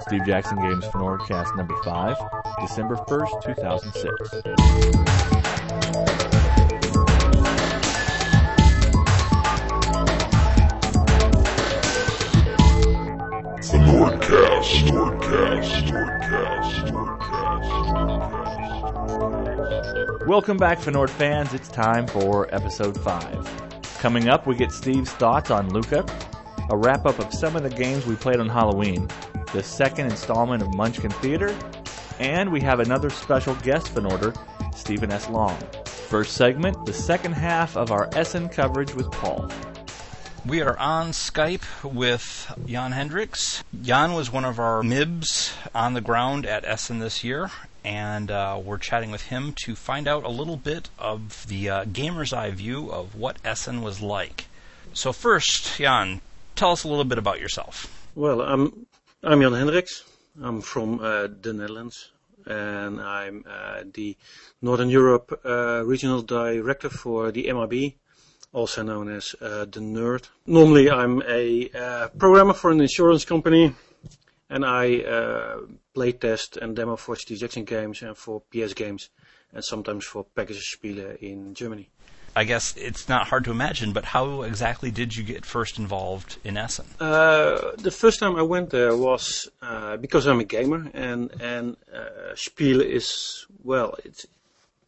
Steve Jackson Games for Fnordcast number 5, December 1st, 2006. The Fnordcast, Fnordcast, Fnordcast, Fnordcast. Welcome back, Fnord fans. It's time for episode 5. Coming up, we get Steve's thoughts on Lucca, a wrap up of some of the games we played on Halloween, the second installment of Munchkin Theater, and we have another special guest in order, Steven S. Long. First segment, the second half of our Essen coverage with Paul. We are on Skype with Jan Hendricks. Jan was one of our MIBs on the ground at Essen this year, and uh, we're chatting with him to find out a little bit of the uh, gamer's eye view of what Essen was like. So, first, Jan, tell us a little bit about yourself. Well, I'm I'm Jan Hendricks. I'm from uh, the Netherlands, and I'm uh, the Northern Europe uh, regional director for the MIB, also known as uh, the Nerd. Normally, I'm a uh, programmer for an insurance company, and I uh, play test and demo for Steve Jackson games and for PS games, and sometimes for Pegasus Spiele in Germany. I guess it's not hard to imagine, but how exactly did you get first involved in Essen? Uh, the first time I went there was uh, because I'm a gamer, and and uh, Spiel is well, it's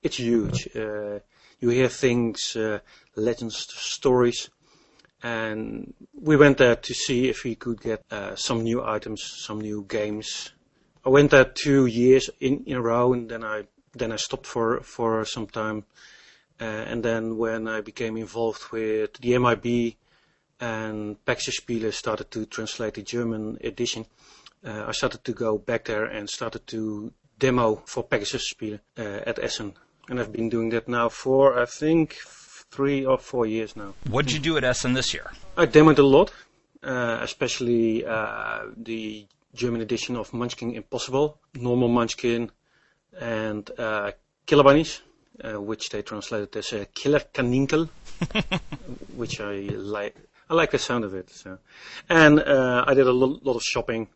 it's huge. Uh, you hear things, uh, legends, stories, and we went there to see if we could get uh, some new items, some new games. I went there two years in, in a row, and then I then I stopped for for some time. Uh, and then when I became involved with the MIB and Pegasus Spiele started to translate the German edition, uh, I started to go back there and started to demo for Pegasus Spiele uh, at Essen. And I've been doing that now for, I think, three or four years now. What'd you do at Essen this year? I demoed a lot, uh, especially uh, the German edition of Munchkin Impossible, normal Munchkin, and uh, Killer Bunnies uh, which they translated as a Killer Karnickel, which I like. I like the sound of it. So. And uh, I did a lo- lot of shopping,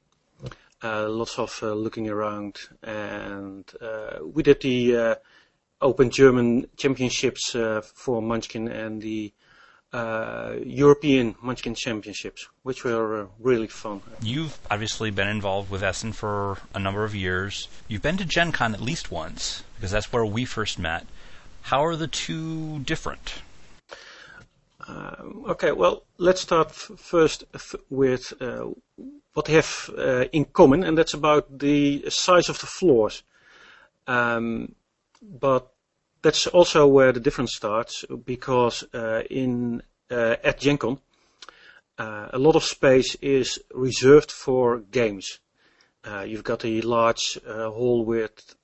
uh, lots of uh, looking around, and uh, we did the uh, Open German Championships for Munchkin and the European Munchkin Championships, which were really fun. You've obviously been involved with Essen for a number of years. You've been to Gen Con at least once, because that's where we first met. How are the two different? Uh, okay, well, let's start f- first f- with uh, what they have uh, in common, and that's about the size of the floors. Um, but that's also where the difference starts, because uh, in uh, at Gen uh, a lot of space is reserved for games. you've got a large hall with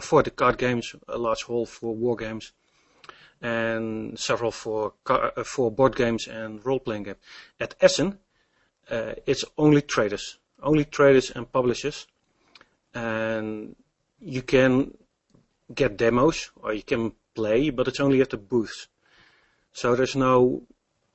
for the card games, a large hall for war games, and several for for board games and role-playing games. At Essen, uh, it's only traders, only traders and publishers, and you can get demos or you can play, but it's only at the booths. So there's no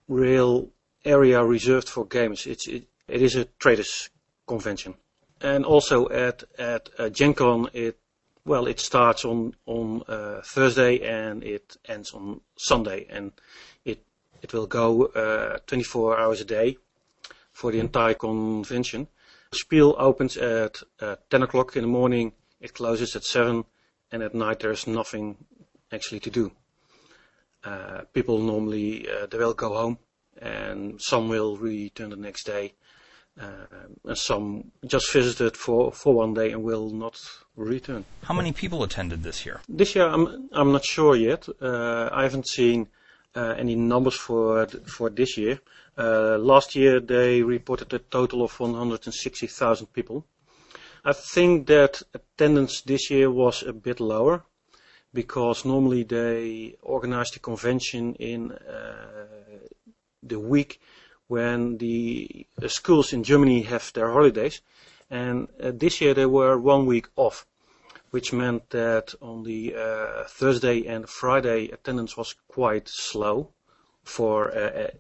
real area reserved for games. It's it, it is a traders convention. And also at at uh, Gen Con, it well, it starts on on uh, Thursday and it ends on Sunday, and it it will go uh, 24 hours a day for the entire convention. The spiel opens at uh, 10 o'clock in the morning. It closes at 7, and at night there's nothing actually to do. Uh, people normally uh, they will go home, and some will return the next day. Uh, and some just visited for, for one day and will not return. How many people attended this year? This year, I'm I'm not sure yet. Uh, I haven't seen uh, any numbers for for this year. Uh, last year, they reported a total of 160,000 people. I think that attendance this year was a bit lower because normally they organize the convention in uh, the week when the uh, schools in Germany have their holidays. And uh, this year they were one week off, which meant that on the Thursday and Friday attendance was quite slow for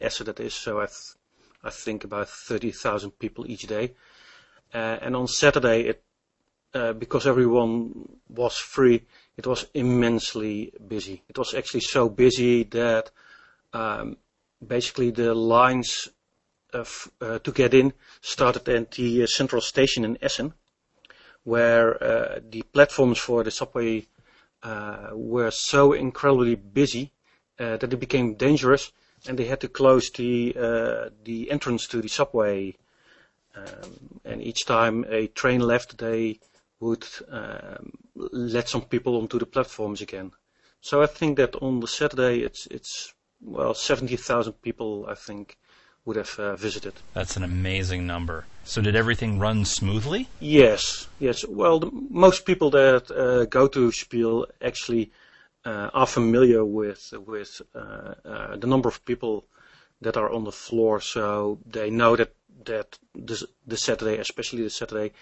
Essen that is. I think about 30,000 people each day. Uh, and on Saturday, it, uh, because everyone was free, it was immensely busy. It was actually so busy that um, basically the lines of, uh, to get in started at the uh, central station in Essen, where uh, the platforms for the subway uh, were so incredibly busy that it became dangerous, and they had to close the the entrance to the subway. Um, and each time a train left, they would um, let some people onto the platforms again. So I think that on the Saturday, it's it's well, 70,000 people, I think, would have uh, visited. That's an amazing number. So did everything run smoothly? Yes, yes. Well, the, most people that uh, go to Spiel actually uh, are familiar with with uh, uh, the number of people that are on the floor, so they know that that the, the Saturday, especially the Saturday,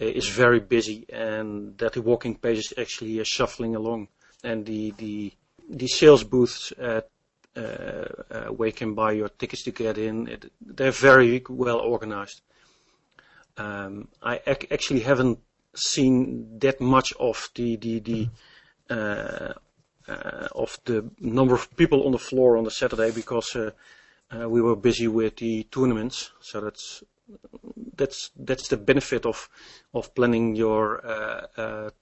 uh, is very busy, and that the walking pace is actually shuffling along, and the the the sales booths at uh, uh, where you can buy your tickets to get in. It, they're very well organized. Um, I ac- actually haven't seen that much of the the the uh, uh, of the number of people on the floor on the Saturday because uh, we were busy with the tournaments. So that's that's that's the benefit of of planning your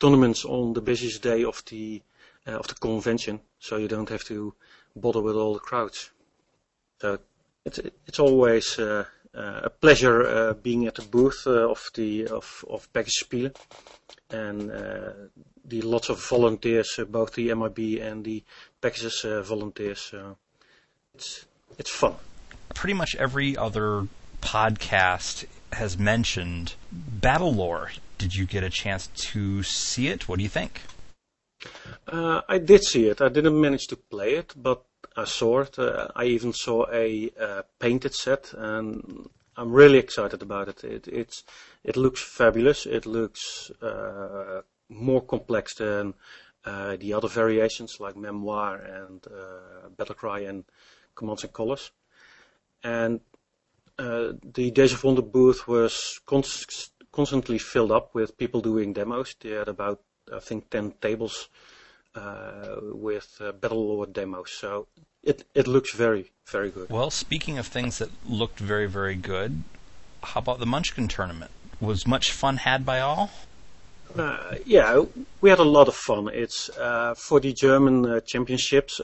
tournaments on the busiest day of the of the convention. So you don't have to bother with all the crowds. So it's it's always uh, uh, a pleasure uh, being at the booth uh, of the of of Pegasus Spiele, and uh, the lots of volunteers, uh, both the MIB and the Pegasus volunteers. it's it's fun. Pretty much every other podcast has mentioned Battlelore. Did you get a chance to see it? What do you think? Uh, I did see it. I didn't manage to play it, but I saw it. Uh, I even saw a uh, painted set, and I'm really excited about it. It it's it looks fabulous. It looks uh, more complex than uh, the other variations like Memoir and uh, Battlecry and Commands and Colors. And the Days of Wonder booth was const- constantly filled up with people doing demos. They had about I think 10 tables uh, with uh, Battlelore demos. So it it looks very very good. Well, speaking of things that looked very very good, how about the Munchkin tournament? Was much fun had by all? Uh, yeah, we had a lot of fun. It's uh, for the German uh, championships.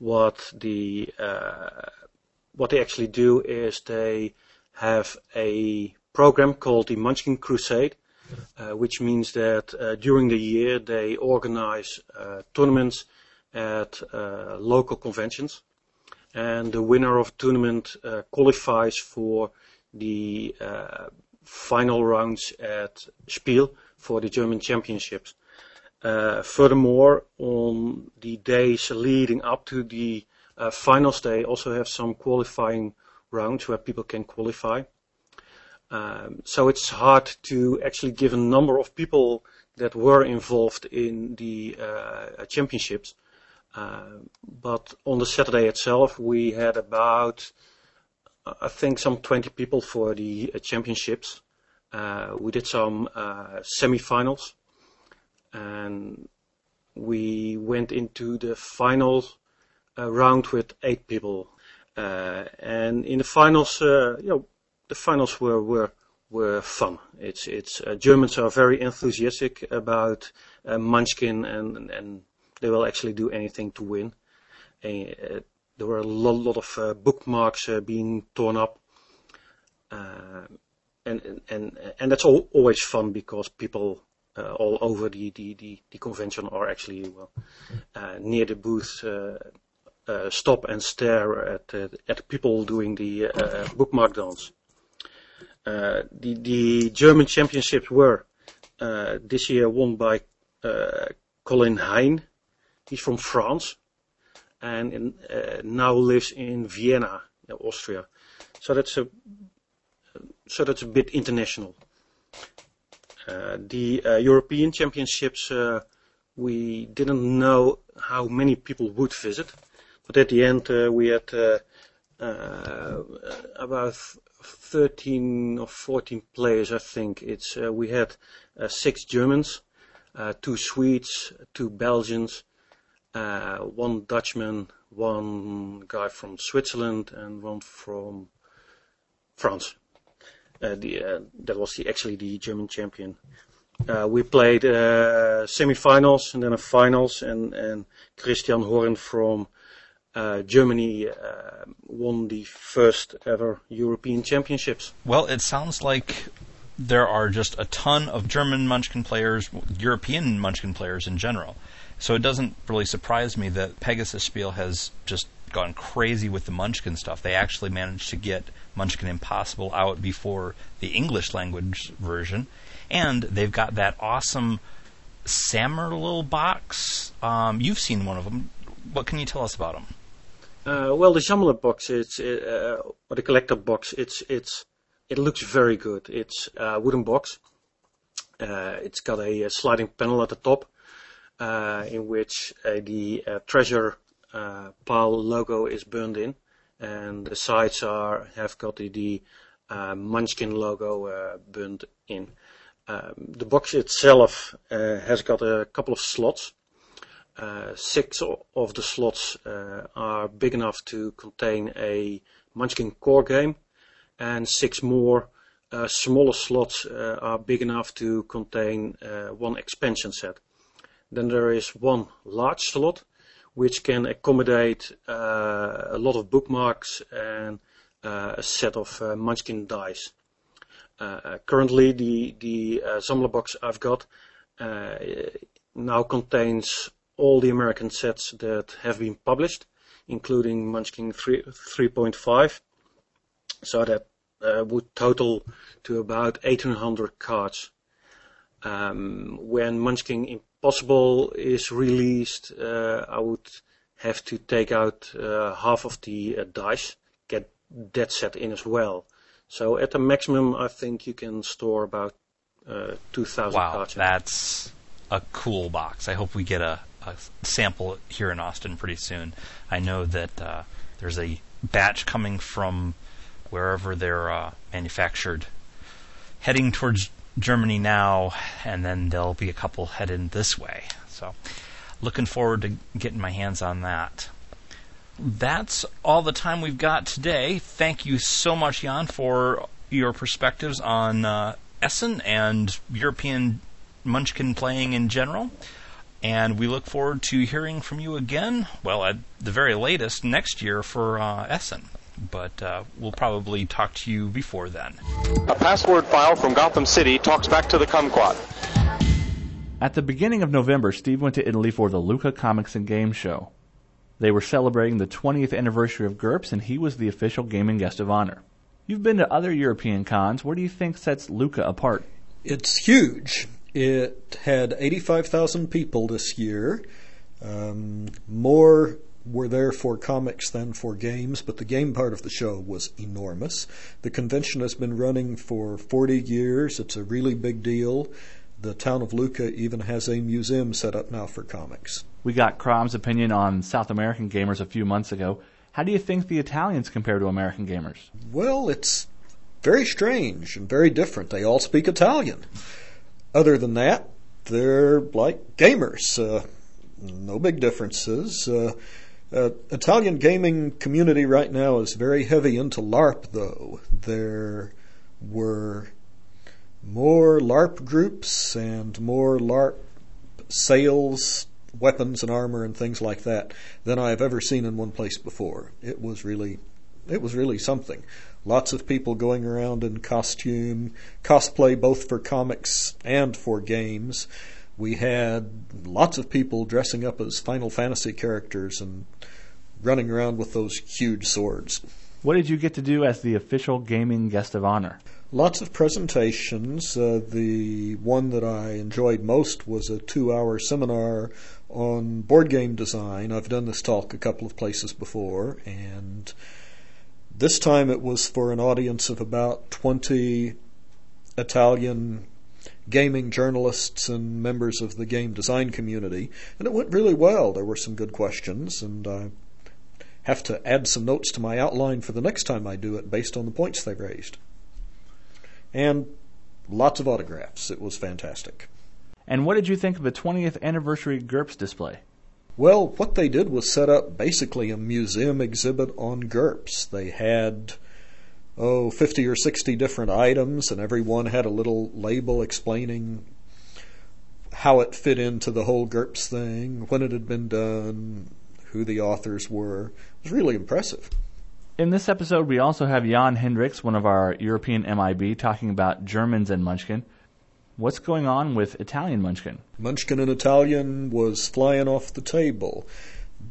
Uh, what the what they actually do is they have a program called the Munchkin Crusade, uh, which means that uh, during the year they organize uh, tournaments at local conventions. And the winner of tournament qualifies for the final rounds at Spiel for the German championships. Uh, furthermore, on the days leading up to the uh, finals, they also have some qualifying rounds where people can qualify. Um, so it's hard to actually give a number of people that were involved in the uh, championships. But on the Saturday itself, we had about, I think, some 20 people for the championships. We did some semi-finals, and we went into the final uh, round with eight people. and in the finals, you know, the finals were were were fun. It's it's uh, Germans are very enthusiastic about uh, Munchkin and and they will actually do anything to win. And, uh, there were a lot, lot of uh, bookmarks uh, being torn up, uh, and and and that's all, always fun because people Uh, all over the, the, the, the, convention or actually well, uh, near the booth. Uh, stop and stare at at people doing the bookmark dance. Uh, the, the German championships were uh, this year won by uh, Colin Hein. He's from France and in, now lives in Vienna, Austria. So that's a so that's a bit international. Uh, the uh, European Championships, uh, we didn't know how many people would visit, but at the end we had uh, about 13 or 14 players, I think. It's uh, we had uh, six Germans, uh, two Swedes, two Belgians, uh, one Dutchman, one guy from Switzerland, and one from France. Uh, uh, that was the, actually the German champion. Uh, we played semi-finals and then a finals, and, and Christian Horn from uh, Germany uh, won the first ever European Championships. Well, it sounds like there are just a ton of German Munchkin players, European Munchkin players in general. So it doesn't really surprise me that Pegasus Spiel has just gone crazy with the Munchkin stuff. They actually managed to get Munchkin Impossible out before the English language version, and they've got that awesome Sammler box. Um, you've seen one of them. What can you tell us about them? Uh, well, the Sammler box, it's uh, or the collector box. It's it's it looks very good. It's a wooden box. Uh, it's got a, a, sliding panel at the top, uh, in which uh, the uh, treasure pile logo is burned in, and the sides are have got the, the Munchkin logo burned in. Um, the box itself has got a couple of slots. Uh, six of the slots uh, are big enough to contain a Munchkin core game, and six more uh, smaller slots are big enough to contain one expansion set. Then there is one large slot, which can accommodate uh, a lot of bookmarks and uh, a set of uh, Munchkin dice. currently, the the Sammler box I've got now contains all the American sets that have been published, including Munchkin 3, 3.5. So that uh, would total to about 1800 cards. Um, when Munchkin Impossible is released, uh, I would have to take out uh, half of the uh, dice, get that set in as well. So at the maximum, I think you can store about uh, 2,000 wow, cards. Wow, that's a cool box. I hope we get a a sample here in Austin pretty soon. I know that uh, there's a batch coming from wherever they're uh, manufactured, heading towards Germany now, and then there'll be a couple headed this way. So, looking forward to getting my hands on that. That's all the time we've got today. Thank you so much, Jan, for your perspectives on uh, Essen and European Munchkin playing in general. And we look forward to hearing from you again, well, at the very latest, next year for uh, Essen. But uh, we'll probably talk to you before then. A password file from Gotham City talks back to the kumquat. At the beginning of November, Steve went to Italy for the Lucca Comics and Games Show. They were celebrating the 20th anniversary of GURPS, and he was the official gaming guest of honor. You've been to other European cons. What do you think sets Lucca apart? It's huge. It had 85,000 people this year. Um, more were there for comics than for games, but the game part of the show was enormous. The convention has been running for 40 years. It's a really big deal. The town of Lucca even has a museum set up now for comics. We got Crom's opinion on South American gamers a few months ago. How do you think the Italians compare to American gamers? Well, it's very strange and very different. They all speak Italian. Other than that, they're like gamers. Uh, no big differences. Uh, uh, Italian gaming community right now is very heavy into LARP, though. There were more LARP groups and more LARP sales, weapons and armor and things like that than I have ever seen in one place before. It was really, it was really something. Lots of people going around in costume, cosplay both for comics and for games. We had lots of people dressing up as Final Fantasy characters and running around with those huge swords. What did you get to do as the official gaming guest of honor? Lots of presentations. Uh, the one that I enjoyed most was a two hour seminar on board game design. I've done this talk a couple of places before, and this time it was for an audience of about 20 Italian gaming journalists and members of the game design community, and it went really well. There were some good questions, and I have to add some notes to my outline for the next time I do it based on the points they raised. And lots of autographs. It was fantastic. And what did you think of the 20th anniversary GURPS display? Well, what they did was set up basically a museum exhibit on GURPS. They had, oh, 50 or 60 different items, and every one had a little label explaining how it fit into the whole GURPS thing, when it had been done, who the authors were. It was really impressive. In this episode, we also have Jan Hendricks, one of our European MIB, talking about Germans and Munchkin. What's going on with Italian Munchkin? Munchkin in Italian was flying off the table.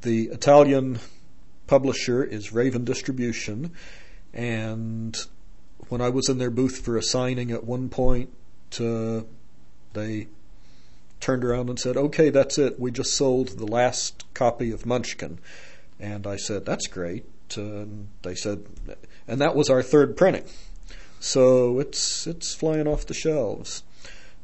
The Italian publisher is Raven Distribution, and when I was in their booth for a signing at one point, uh, they turned around and said, "Okay, that's it. We just sold the last copy of Munchkin." And I said, "That's great." And they said, and that was our third printing. So it's it's flying off the shelves.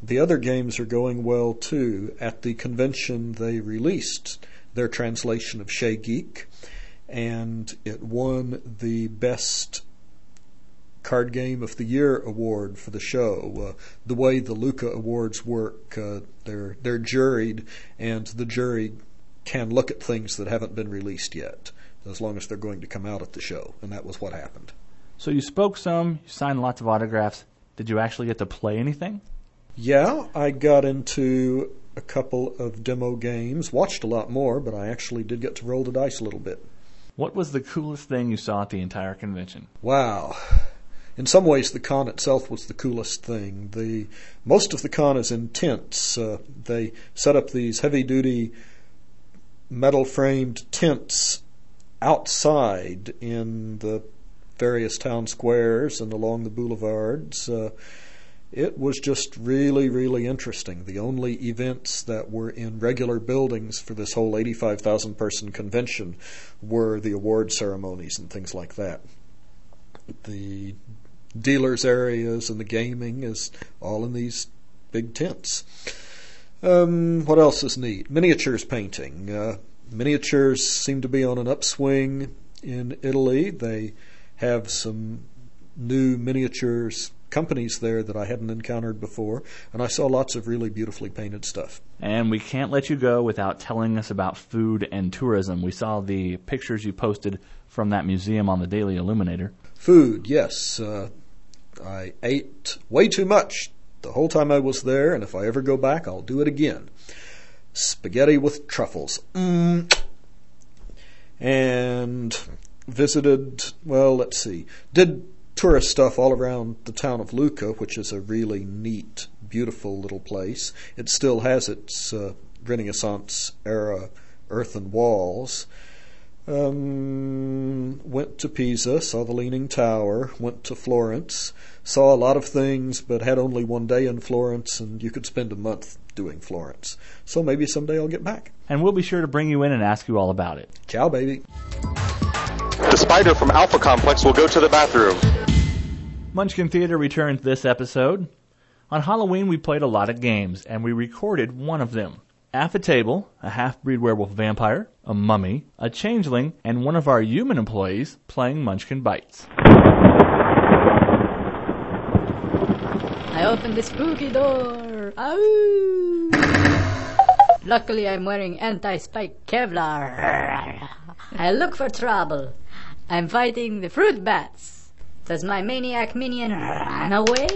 The other games are going well too. At the convention, they released their translation of Chez Geek, and it won the best card game of the year award for the show. Uh, the way the Lucca Awards work, uh, they're they're juried, and the jury can look at things that haven't been released yet, as long as they're going to come out at the show, and that was what happened. So you spoke some, you signed lots of autographs. Did you actually get to play anything? Yeah, I got into a couple of demo games, watched a lot more, but I actually did get to roll the dice a little bit. What was the coolest thing you saw at the entire convention? Wow. In some ways, the con itself was the coolest thing. The most of the con is in tents. Uh, they set up these heavy-duty metal-framed tents outside in the various town squares and along the boulevards. Uh, it was just really, really interesting. The only events that were in regular buildings for this whole 85,000 person convention were the award ceremonies and things like that. The dealers' areas and the gaming is all in these big tents. Um, what else is neat? Miniatures painting. Uh, miniatures seem to be on an upswing in Italy. They have some new miniatures companies there that I hadn't encountered before, and I saw lots of really beautifully painted stuff. And we can't let you go without telling us about food and tourism. We saw the pictures you posted from that museum on the Daily Illuminator. Food, yes. Uh, I ate way too much the whole time I was there, and if I ever go back, I'll do it again. Spaghetti with truffles. Mm. And visited, well, let's see, did tourist stuff all around the town of Lucca, which is a really neat, beautiful little place. It still has its uh, Renaissance era earthen walls. Um, went to Pisa, saw the Leaning Tower, went to Florence, saw a lot of things, but had only one day in Florence, and you could spend a month doing Florence. So maybe someday I'll get back. And we'll be sure to bring you in and ask you all about it. Ciao, baby. The spider from Alpha Complex will go to the bathroom. Munchkin Theater returns this episode. On Halloween, we played a lot of games, and we recorded one of them. At the table, a half breed werewolf vampire, a mummy, a changeling, and one of our human employees playing Munchkin Bites. I opened the spooky door. Ow! Luckily, I'm wearing anti-spike Kevlar. I look for trouble. I'm fighting the fruit bats. Does my maniac minion run away?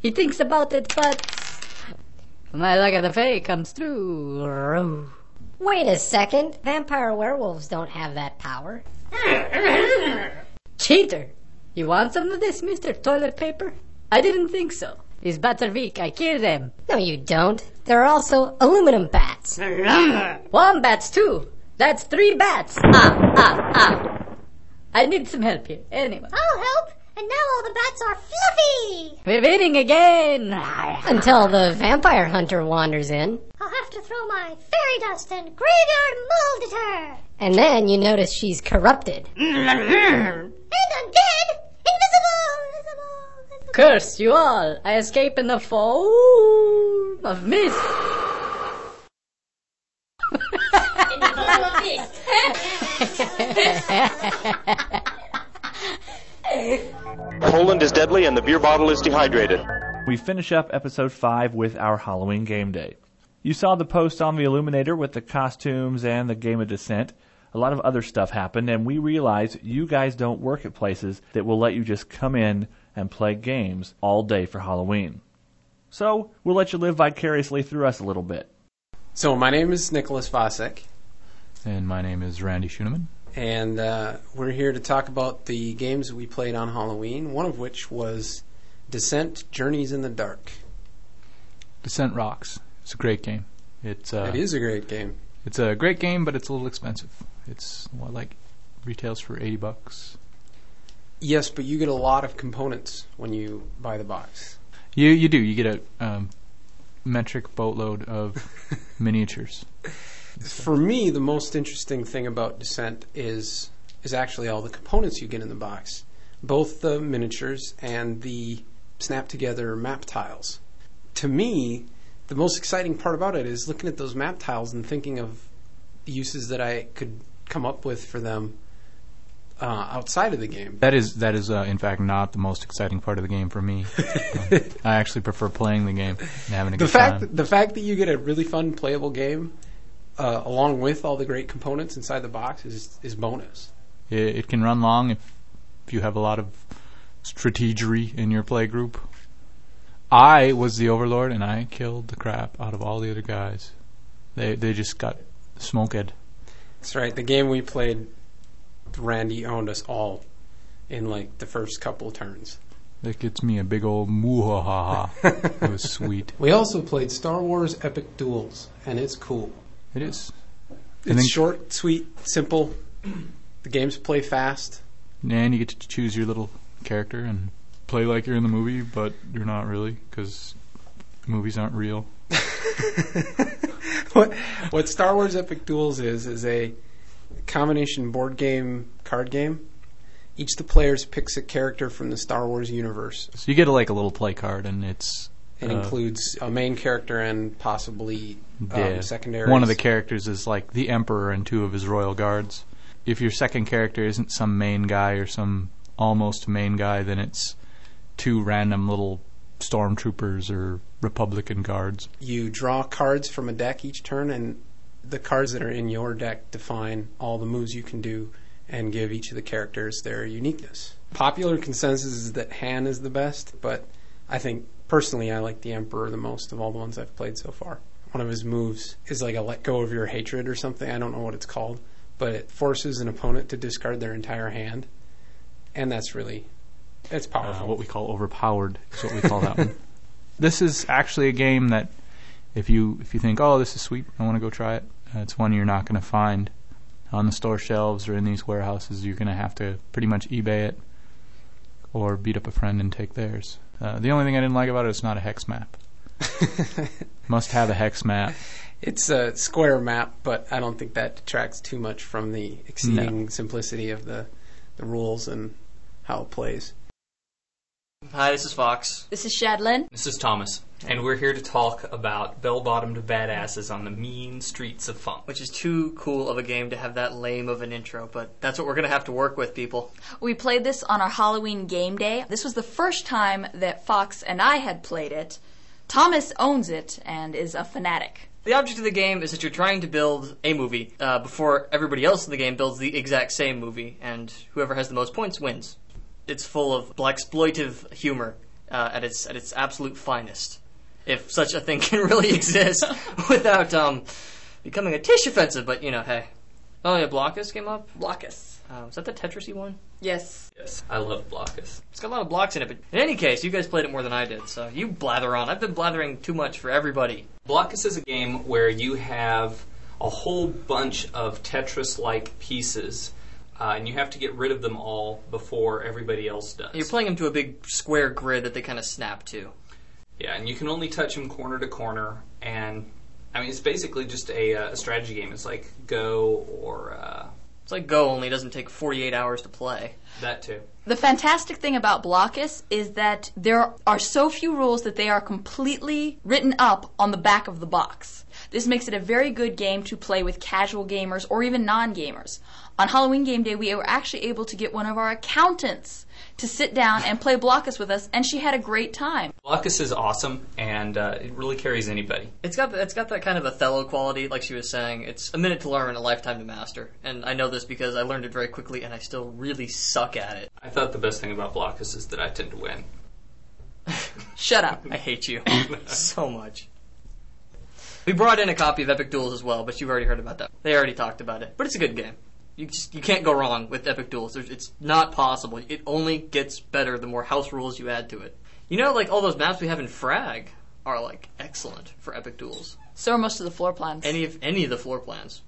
He thinks about it, but my luck of the fay comes through. Wait a second. Vampire werewolves don't have that power. Cheater! You want some of this, Mister Toilet Paper? I didn't think so. These bats are weak. I kill them. No, you don't. There are also aluminum bats. Wombats too. That's three bats. Ah, ah, ah. I need some help here. Anyway, I'll help. And now all the bats are fluffy. we're winning again. Until the vampire hunter wanders in. I'll have to throw my fairy dust and graveyard mold at her. And then you notice she's corrupted. And undead. Invisible. Invisible. invisible. Curse you all! I escape in the form of mist. Poland is deadly and the beer bottle is dehydrated. We finish up episode 5 with our Halloween game day. You saw the post on the Illuminator with the costumes and the game of descent. A lot of other stuff happened, and we realized you guys don't work at places that will let you just come in and play games all day for Halloween. So, we'll let you live vicariously through us a little bit. So my name is Nicholas Vasek, And my name is Randy Schuneman. And uh, we're here to talk about the games we played on Halloween. One of which was Descent: Journeys in the Dark. Descent rocks. It's a great game. It's uh, it is a great game. It's a great game, but it's a little expensive. It's what like retails for eighty bucks. Yes, but you get a lot of components when you buy the box. You you do. You get a um, metric boatload of miniatures. For me, the most interesting thing about Descent is is actually all the components you get in the box, both the miniatures and the snap together map tiles. To me, the most exciting part about it is looking at those map tiles and thinking of uses that I could come up with for them uh, outside of the game. That is that is uh, in fact not the most exciting part of the game for me. I actually prefer playing the game and having a The good fact time. that, the fact that you get a really fun playable game uh, along with all the great components inside the box is is bonus. It, it can run long if if you have a lot of strategery in your play group. I was the overlord and I killed the crap out of all the other guys. They they just got smoked. That's right. The game we played, Randy owned us all in like the first couple turns. That gets me a big old moohaha. it was sweet. We also played Star Wars Epic Duels, and it's cool. It is. It's I think- short, sweet, simple. The games play fast. And you get to choose your little character and play like you're in the movie, but you're not really because movies aren't real. what what Star Wars Epic Duels is is a combination board game card game. Each of the players picks a character from the Star Wars universe. So you get a, like a little play card, and it's It uh, includes a main character and possibly um, yeah, secondaries. One of the characters is like the Emperor and two of his royal guards. If your second character isn't some main guy or some almost main guy, then it's two random little stormtroopers or Republican guards. you draw cards from a deck each turn, and the cards that are in your deck define all the moves you can do and give each of the characters their uniqueness. Popular consensus is that Han is the best, but I think personally I like the Emperor the most of all the ones I've played so far. One of his moves is like a let go of your hatred or something. I don't know what it's called, but it forces an opponent to discard their entire hand, and that's really it's Uh, powerful. what we call overpowered is what we call that one. This is actually a game that if you if you think, oh, this is sweet, I want to go try it, uh, it's one you're not going to find on the store shelves or in these warehouses. You're going to have to pretty much eBay it or beat up a friend and take theirs. Uh, the only thing I didn't like about it is it's not a hex map. Must have a hex map. It's a square map, but I don't think that detracts too much from the exceeding simplicity of the, the rules and how it plays. Hi, this is Fox. This is Shadlin. This is Thomas. And we're here to talk about bell bottomed badasses on the mean streets of funk. Which is too cool of a game to have that lame of an intro, but that's what we're going to have to work with, people. We played this on our Halloween game day. This was the first time that Fox and I had played it. Thomas owns it and is a fanatic. The object of the game is that you're trying to build a movie uh, before everybody else in the game builds the exact same movie, and whoever has the most points wins. It's full of black exploitive humor uh, at its at its absolute finest, if such a thing can really exist without um, becoming a tish offensive. But you know, hey. Oh yeah, Blokus came up. Blokus. Um, is that the Tetrisy one? Yes. Yes, I love Blokus. It's got a lot of blocks in it, but in any case, you guys played it more than I did, so you blather on. I've been blathering too much for everybody. Blokus is a game where you have a whole bunch of Tetris like pieces, uh, and you have to get rid of them all before everybody else does. You're playing them to a big square grid that they kind of snap to. Yeah, and you can only touch them corner to corner, and I mean, it's basically just a, uh, a strategy game. It's like Go or. Uh, It's like Go, only it doesn't take 48 hours to play. that too. The fantastic thing about Blokus is that there are so few rules that they are completely written up on the back of the box. This makes it a very good game to play with casual gamers or even non gamers. On Halloween game day, we were actually able to get one of our accountants to sit down and play Blokus with us, and she had a great time. Blokus is awesome, and uh, it really carries anybody. It's got it's got that kind of Othello quality, like she was saying. It's a minute to learn, a lifetime to master, and I know this because I learned it very quickly, and I still really suck at it. I thought the best thing about Blokus is that I tend to win. Shut up. I hate you so much. We brought in a copy of Epic Duels as well, but you've already heard about that. They already talked about it, but it's a good game. You just you can't go wrong with Epic Duels. There's, it's not possible. It only gets better the more house rules you add to it. You know, like all those maps we have in Frag are like excellent for Epic Duels. So are most of the floor plans. Any of any of the floor plans.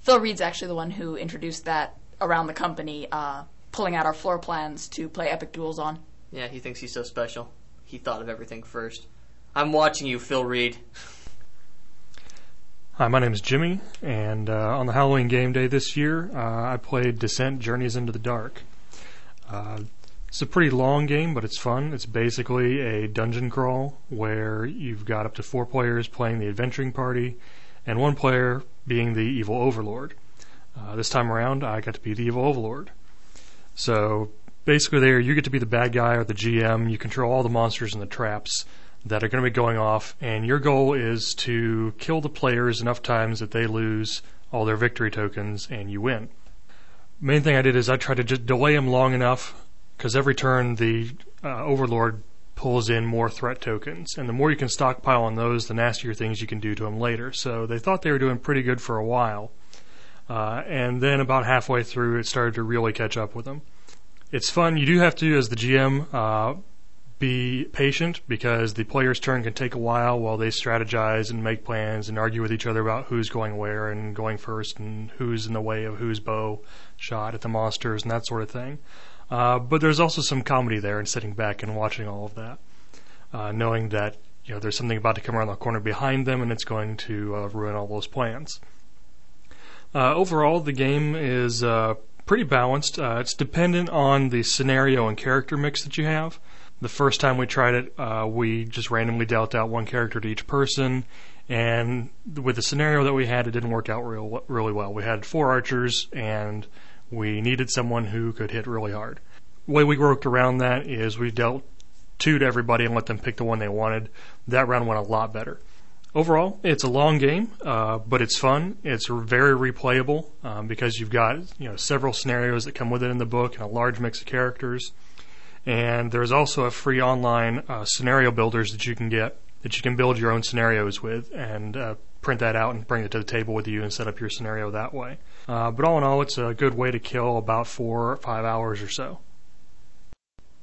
Phil Reed's actually the one who introduced that around the company, uh, pulling out our floor plans to play Epic Duels on. Yeah, he thinks he's so special. He thought of everything first. I'm watching you, Phil Reed. Hi, my name is Jimmy, and uh, on the Halloween game day this year, uh, I played Descent Journeys into the Dark. Uh, it's a pretty long game, but it's fun. It's basically a dungeon crawl where you've got up to four players playing the adventuring party, and one player being the evil overlord. Uh, this time around, I got to be the evil overlord. So basically, there you get to be the bad guy or the GM. You control all the monsters and the traps that are going to be going off, and your goal is to kill the players enough times that they lose all their victory tokens and you win. Main thing I did is I tried to just delay them long enough because every turn the uh, Overlord pulls in more threat tokens, and the more you can stockpile on those, the nastier things you can do to them later. So they thought they were doing pretty good for a while, uh, and then about halfway through, it started to really catch up with them. It's fun. You do have to, as the GM, uh, be patient because the player's turn can take a while while they strategize and make plans and argue with each other about who's going where and going first and who's in the way of whose bow shot at the monsters and that sort of thing. Uh, but there's also some comedy there in sitting back and watching all of that, uh, knowing that you know there's something about to come around the corner behind them and it's going to uh, ruin all those plans. Uh, overall, the game is uh, pretty balanced. Uh, it's dependent on the scenario and character mix that you have. The first time we tried it, uh, we just randomly dealt out one character to each person, and with the scenario that we had, it didn't work out real really well. We had four archers, and we needed someone who could hit really hard. The way we worked around that is we dealt two to everybody and let them pick the one they wanted. That round went a lot better. Overall, it's a long game, uh, but it's fun. It's very replayable um, because you've got you know several scenarios that come with it in the book and a large mix of characters. And there's also a free online uh, scenario builders that you can get that you can build your own scenarios with and uh, print that out and bring it to the table with you and set up your scenario that way. Uh, but all in all, it's a good way to kill about four or five hours or so.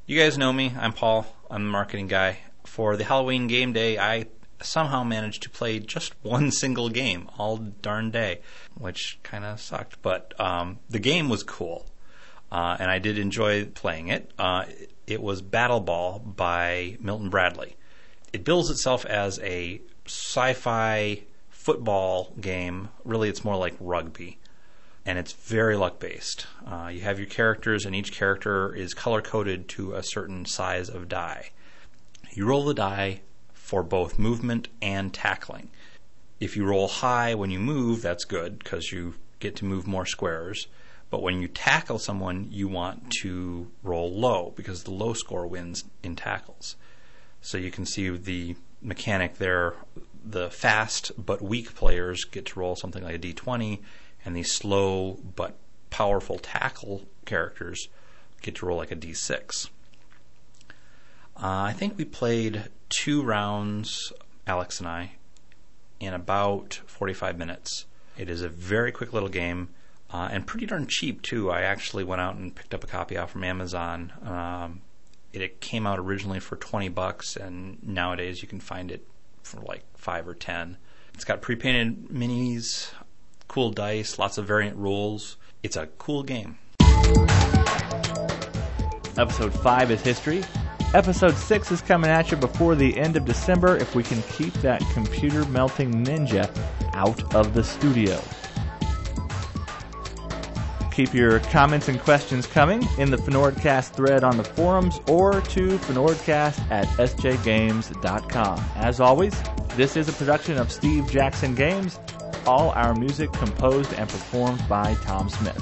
You guys know me. I'm Paul. I'm the marketing guy. For the Halloween game day, I somehow managed to play just one single game all darn day, which kind of sucked. But um, the game was cool, uh, and I did enjoy playing it. Uh, it was Battle Ball by Milton Bradley. It bills itself as a sci-fi football game. Really, it's more like rugby, and it's very luck based. Uh, you have your characters, and each character is color coded to a certain size of die. You roll the die for both movement and tackling. If you roll high when you move, that's good because you get to move more squares. But when you tackle someone, you want to roll low because the low score wins in tackles. So you can see the mechanic there. The fast but weak players get to roll something like a d20, and the slow but powerful tackle characters get to roll like a d6. Uh, I think we played two rounds, Alex and I, in about 45 minutes. It is a very quick little game uh, and pretty darn cheap, too. I actually went out and picked up a copy out from Amazon. Um, it, it came out originally for 20 bucks, and nowadays you can find it for like 5 or 10. It's got pre painted minis, cool dice, lots of variant rules. It's a cool game. Episode 5 is history. Episode 6 is coming at you before the end of December if we can keep that computer melting ninja out of the studio. Keep your comments and questions coming in the Fnordcast thread on the forums or to Fnordcast at sjgames.com. As always, This is a production of Steve Jackson Games. All our music composed and performed by Tom Smith.